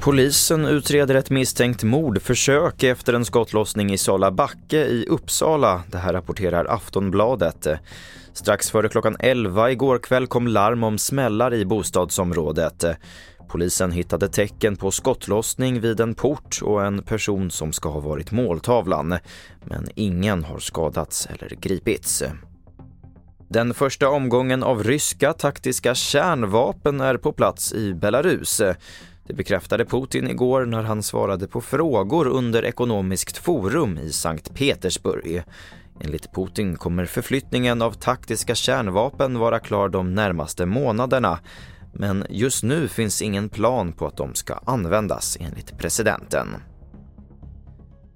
Polisen utreder ett misstänkt mordförsök efter en skottlossning i Sala backe i Uppsala. Det här rapporterar Aftonbladet. Strax före klockan 11 igår kväll kom larm om smällar i bostadsområdet. Polisen hittade tecken på skottlossning vid en port och en person som ska ha varit måltavlan. Men ingen har skadats eller gripits. Den första omgången av ryska taktiska kärnvapen är på plats i Belarus. Det bekräftade Putin igår när han svarade på frågor under Ekonomiskt forum i Sankt Petersburg. Enligt Putin kommer förflyttningen av taktiska kärnvapen vara klar de närmaste månaderna. Men just nu finns ingen plan på att de ska användas enligt presidenten.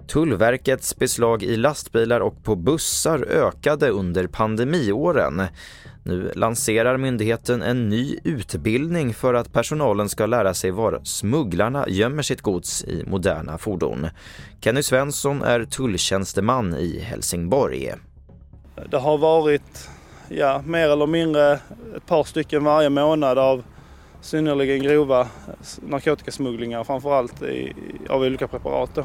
Tullverkets beslag i lastbilar och på bussar ökade under pandemiåren. Nu lanserar myndigheten en ny utbildning för att personalen ska lära sig var smugglarna gömmer sitt gods i moderna fordon. Kenny Svensson är tulltjänsteman i Helsingborg. Det har varit ja, mer eller mindre ett par stycken varje månad av synnerligen grova narkotikasmugglingar framförallt i, av olika preparat. Då.